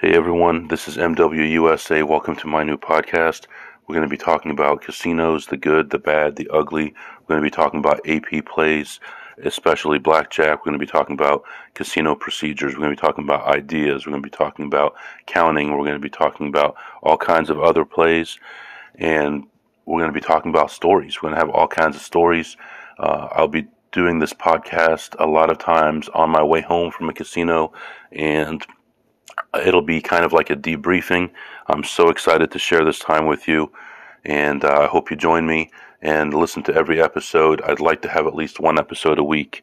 Hey everyone, this is MWUSA. Welcome to my new podcast. We're going to be talking about casinos, the good, the bad, the ugly. We're going to be talking about AP plays, especially blackjack. We're going to be talking about casino procedures. We're going to be talking about ideas. We're going to be talking about counting. We're going to be talking about all kinds of other plays. And we're going to be talking about stories. We're going to have all kinds of stories. Uh, I'll be doing this podcast a lot of times on my way home from a casino and It'll be kind of like a debriefing. I'm so excited to share this time with you, and uh, I hope you join me and listen to every episode. I'd like to have at least one episode a week.